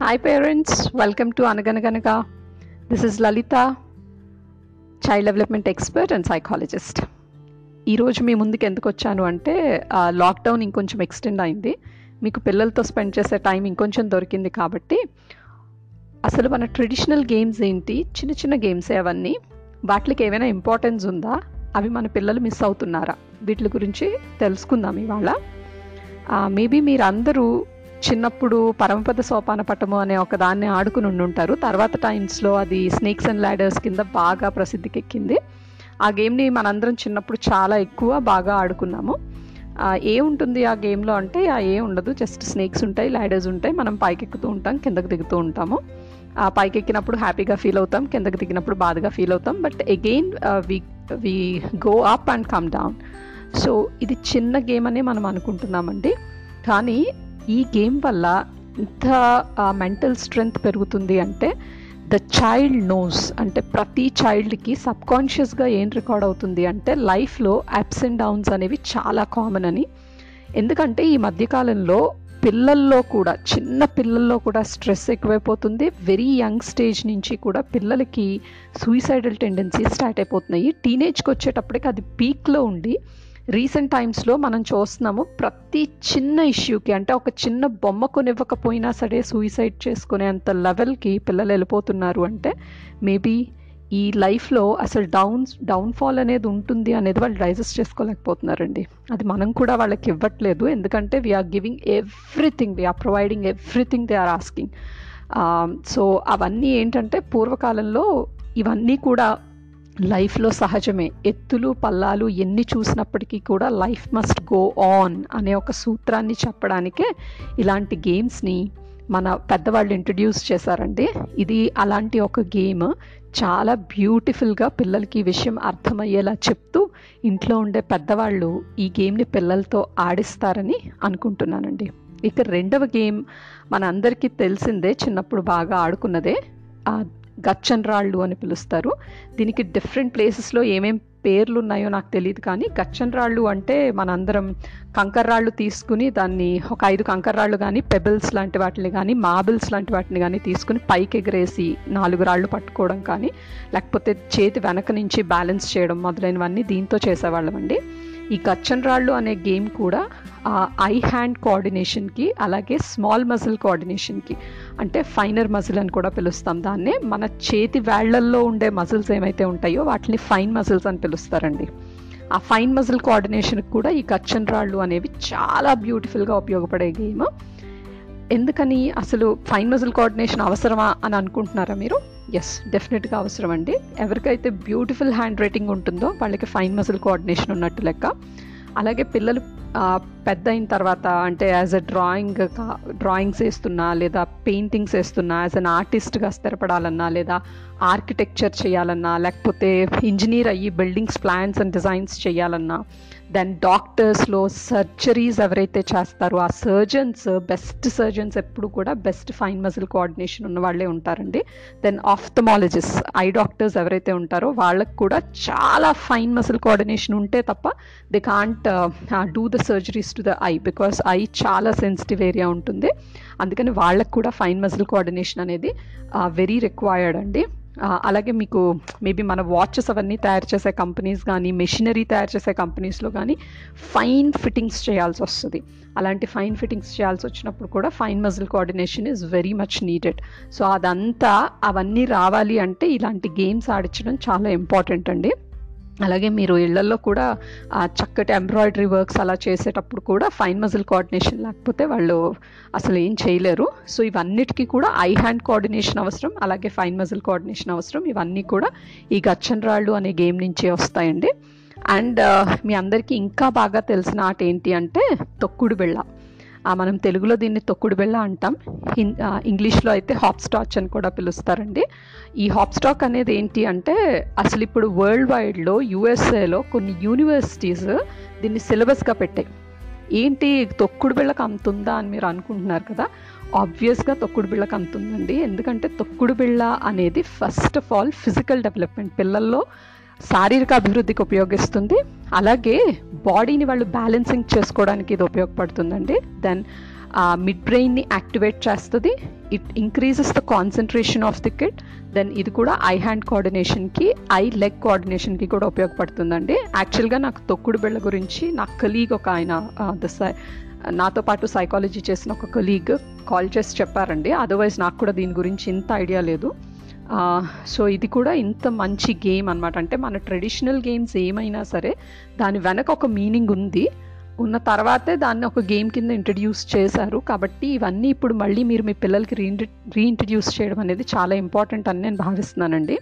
Hi, parents. Welcome to Anaganaganaga. This is Lalita, child development expert and psychologist ఈరోజు మీ ముందుకు ఎందుకు వచ్చాను అంటే లాక్డౌన్ ఇంకొంచెం ఎక్స్టెండ్ అయింది. మీకు పిల్లలతో స్పెండ్ చేసే టైం ఇంకొంచెం దొరికింది కాబట్టి అసలు మన ట్రెడిషనల్ గేమ్స్ ఏంటి? చిన్న చిన్న గేమ్సే అవన్నీ? వాటికి ఏమైనా ఇంపార్టెన్స్ ఉందా? అవి మన పిల్లలు మిస్ అవుతున్నారా? వీటి గురించి తెలుసుకుందాం ఇవాళ. మేబీ మీరందరూ చిన్నప్పుడు పరమపద సోపాన పట్టము అనే ఒక దాన్ని ఆడుకుని ఉండుంటారు. తర్వాత టైమ్స్లో అది స్నేక్స్ అండ్ ల్యాడర్స్ కింద బాగా ప్రసిద్ధికి ఎక్కింది ఆ గేమ్ని మనందరం చిన్నప్పుడు చాలా ఎక్కువ బాగా ఆడుకున్నాము. ఏ ఉంటుంది ఆ గేమ్లో అంటే ఆ ఏ ఉండదు. జస్ట్ స్నేక్స్ ఉంటాయి ల్యాడర్స్ ఉంటాయి. మనం పైకి ఎక్కుతూ ఉంటాం కిందకు దిగుతూ ఉంటాము. ఆ పైకి ఎక్కినప్పుడు హ్యాపీగా ఫీల్ అవుతాం కిందకు దిగినప్పుడు బాధగా ఫీల్ అవుతాం. But again we we go up and come down so ఇది చిన్న గేమ్ అనే మనం అనుకుంటున్నామండి. కానీ ఈ గేమ్ వల్ల ఇంత మెంటల్ స్ట్రెంగ్త్ పెరుగుతుంది అంటే ద చైల్డ్ నోస్ అంటే ప్రతి చైల్డ్కి సబ్కాన్షియస్గా ఏం రికార్డ్ అవుతుంది అంటే లైఫ్లో అప్స్ అండ్ డౌన్స్ అనేవి చాలా కామన్ అని. ఎందుకంటే ఈ మధ్యకాలంలో పిల్లల్లో కూడా చిన్న పిల్లల్లో కూడా స్ట్రెస్ ఎక్కువైపోతుంది. వెరీ యంగ్ స్టేజ్ నుంచి కూడా పిల్లలకి సూయిసైడల్ టెండెన్సీ స్టార్ట్ అయిపోతున్నాయి. టీనేజ్కి వచ్చేటప్పటికి అది పీక్లో ఉండి రీసెంట్ టైమ్స్లో మనం చూస్తున్నాము ప్రతి చిన్న ఇష్యూకి అంటే ఒక చిన్న బొమ్మ కొనివ్వకపోయినా సరే సూయిసైడ్ చేసుకునేంత లెవెల్కి పిల్లలు వెళ్ళిపోతున్నారు అంటే మేబీ ఈ లైఫ్లో అసలు డౌన్ డౌన్ఫాల్ అనేది ఉంటుంది అనేది వాళ్ళు డైజెస్ట్ చేసుకోలేకపోతున్నారండి. అది మనం కూడా వాళ్ళకి ఇవ్వట్లేదు. ఎందుకంటే we're giving everything we're providing everything they are asking so అవన్నీ ఏంటంటే పూర్వకాలంలో ఇవన్నీ కూడా లైఫ్లో సహజమే. ఎత్తులు పల్లాలు ఎన్ని చూసినప్పటికీ కూడా లైఫ్ మస్ట్ గో ఆన్ అనే ఒక సూత్రాన్ని చెప్పడానికే ఇలాంటి గేమ్స్ని మన పెద్దవాళ్ళు ఇంట్రడ్యూస్ చేశారండి. ఇది అలాంటి ఒక గేమ్ చాలా బ్యూటిఫుల్గా పిల్లలకి ఈ విషయం అర్థమయ్యేలా చెప్తూ ఇంట్లో ఉండే పెద్దవాళ్ళు ఈ గేమ్ని పిల్లలతో ఆడిస్తారని అనుకుంటున్నానండి. ఇక రెండవ గేమ్ మన అందరికీ తెలిసిందే చిన్నప్పుడు బాగా ఆడుకున్నదే. గచ్చన్ రాళ్ళు అని పిలుస్తారు. దీనికి డిఫరెంట్ ప్లేసెస్లో ఏమేం పేర్లు ఉన్నాయో నాకు తెలియదు కానీ గచ్చన్ రాళ్ళు అంటే మనందరం కంకర్రాళ్ళు తీసుకుని దాన్ని ఒక ఐదు కంకర్రాళ్ళు కానీ పెబిల్స్ లాంటి వాటిని కానీ మార్బుల్స్ లాంటి వాటిని కానీ తీసుకుని పైకి ఎగరేసి నాలుగు రాళ్ళు పట్టుకోవడం కానీ లేకపోతే చేతి వెనక నుంచి బ్యాలెన్స్ చేయడం మొదలైనవన్నీ దీంతో చేసేవాళ్ళమండి. ఈ గచ్చన్ రాళ్ళు అనే గేమ్ కూడా ఐ హ్యాండ్ కోఆర్డినేషన్కి అలాగే స్మాల్ మజిల్ కోఆర్డినేషన్కి అంటే ఫైనర్ మజిల్ అని కూడా పిలుస్తాం దాన్నే. మన చేతి వేళ్ళల్లో ఉండే మజిల్స్ ఏమైతే ఉంటాయో వాటిని ఫైన్ మజిల్స్ అని పిలుస్తారండి. ఆ ఫైన్ మజిల్ కోఆర్డినేషన్కి కూడా ఈ కచ్చన్ రాళ్ళు అనేవి చాలా బ్యూటిఫుల్గా ఉపయోగపడే గేమ్. ఎందుకని అసలు ఫైన్ మజిల్ కోఆర్డినేషన్ అవసరమా అని అనుకుంటున్నారా మీరు? ఎస్ డెఫినెట్గా అవసరం అండి. ఎవరికైతే బ్యూటిఫుల్ హ్యాండ్ రైటింగ్ ఉంటుందో వాళ్ళకి ఫైన్ మజిల్ కోఆర్డినేషన్ ఉన్నట్టు లెక్క. అలాగే పిల్లలు పెద్ద అయిన తర్వాత అంటే యాజ్ అ డ్రాయింగ్ డ్రాయింగ్స్ వేస్తున్నా లేదా పెయింటింగ్స్ వేస్తున్నా యాజ్ అన్ ఆర్టిస్ట్గా స్థిరపడాలన్నా లేదా ఆర్కిటెక్చర్ చేయాలన్నా లేకపోతే ఇంజనీర్ అయ్యి బిల్డింగ్స్ ప్లాన్స్ అండ్ డిజైన్స్ చేయాలన్నా దెన్ డాక్టర్స్లో సర్జరీస్ ఎవరైతే చేస్తారో ఆ సర్జన్స్ బెస్ట్ సర్జన్స్ ఎప్పుడు కూడా బెస్ట్ ఫైన్ మజిల్ కోఆర్డినేషన్ ఉన్న వాళ్ళే ఉంటారండి. దెన్ ఆఫ్థమాలజిస్ట్ ఐ డాక్టర్స్ ఎవరైతే ఉంటారో వాళ్ళకు కూడా చాలా ఫైన్ మజిల్ కోఆర్డినేషన్ ఉంటే తప్ప they can't do the surgeries to the eye because eye చాలా సెన్సిటివ్ ఏరియా ఉంటుంది. అందుకని వాళ్ళకు కూడా ఫైన్ మజిల్ కోఆర్డినేషన్ అనేది uh, వెరీ రిక్వైర్డ్ అండి. అలాగే మీకు మేబీ మన వాచెస్ అవన్నీ తయారు చేసే కంపెనీస్ కానీ మెషినరీ తయారు చేసే కంపెనీస్లో కానీ ఫైన్ ఫిట్టింగ్స్ చేయాల్సి వస్తుంది. అలాంటి ఫైన్ ఫిట్టింగ్స్ చేయాల్సి వచ్చినప్పుడు కూడా fine muscle coordination is very much needed so అదంతా అవన్నీ రావాలి అంటే ఇలాంటి గేమ్స్ ఆడించడం చాలా ఇంపార్టెంట్ అండి. అలాగే మీరు ఇళ్ళలో కూడా చక్కటి ఎంబ్రాయిడరీ వర్క్స్ అలా చేసేటప్పుడు కూడా ఫైన్ మజిల్ కోఆర్డినేషన్ లేకపోతే వాళ్ళు అసలు ఏం చేయలేరు. సో ఇవన్నిటికీ కూడా ఐ హ్యాండ్ కోఆర్డినేషన్ అవసరం అలాగే ఫైన్ మజిల్ కోఆర్డినేషన్ అవసరం. ఇవన్నీ కూడా ఈ గచ్చన్ రాళ్ళు అనే గేమ్ నుంచే వస్తాయండి. అండ్ మీ అందరికీ ఇంకా బాగా తెలిసిన ఆట ఏంటి అంటే తొక్కుడు బిళ్ళ. మనం తెలుగులో దీన్ని తొక్కుడు బిళ్ళ అంటాం. ఇంగ్లీష్లో అయితే హాప్ స్టాచ్ అని కూడా పిలుస్తారండి. ఈ హాప్ స్టాక్ అనేది ఏంటి అంటే అసలు ఇప్పుడు వరల్డ్ వైడ్లో యుఎస్ఏలో కొన్ని యూనివర్సిటీస్ దీన్ని సిలబస్గా పెట్టాయి. ఏంటి తొక్కుడు బిళ్ళకు అంతుందా అని మీరు అనుకుంటున్నారు కదా? ఆబ్వియస్గా తొక్కుడు బిళ్ళకు అంతుందండి ఎందుకంటే తొక్కుడు బిళ్ళ అనేది first of all physical development పిల్లల్లో శారీరక అభివృద్ధికి ఉపయోగిస్తుంది. అలాగే బాడీని వాళ్ళు బ్యాలెన్సింగ్ చేసుకోవడానికి ఇది ఉపయోగపడుతుందండి. దెన్ మిడ్ బ్రెయిన్ని యాక్టివేట్ చేస్తుంది. It increases the concentration of the kid then ఇది కూడా ఐ హ్యాండ్ కోఆర్డినేషన్కి ఐ లెగ్ కోఆర్డినేషన్కి కూడా ఉపయోగపడుతుందండి. యాక్చువల్గా నాకు తొక్కుడు బిళ్ళ గురించి నా కలీగ్ ఒక ఆయన ద నాతో పాటు సైకాలజీ చేసిన ఒక కలీగ్ కాల్ చేసి చెప్పారండి. అదర్వైజ్ నాకు కూడా దీని గురించి ఇంత ఐడియా లేదు. సో ఇది కూడా ఇంత మంచి గేమ్ అనమాట అంటే మన ట్రెడిషనల్ గేమ్స్ ఏమైనా సరే దాని వెనక ఒక మీనింగ్ ఉంది. ఉన్న తర్వాతే దాన్ని ఒక గేమ్ కింద ఇంట్రడ్యూస్ చేశారు. కాబట్టి ఇవన్నీ ఇప్పుడు మళ్ళీ మీరు మీ పిల్లలకి రీ రీఇంట్రడ్యూస్ చేయడం అనేది చాలా ఇంపార్టెంట్ అని నేను భావిస్తున్నానండి.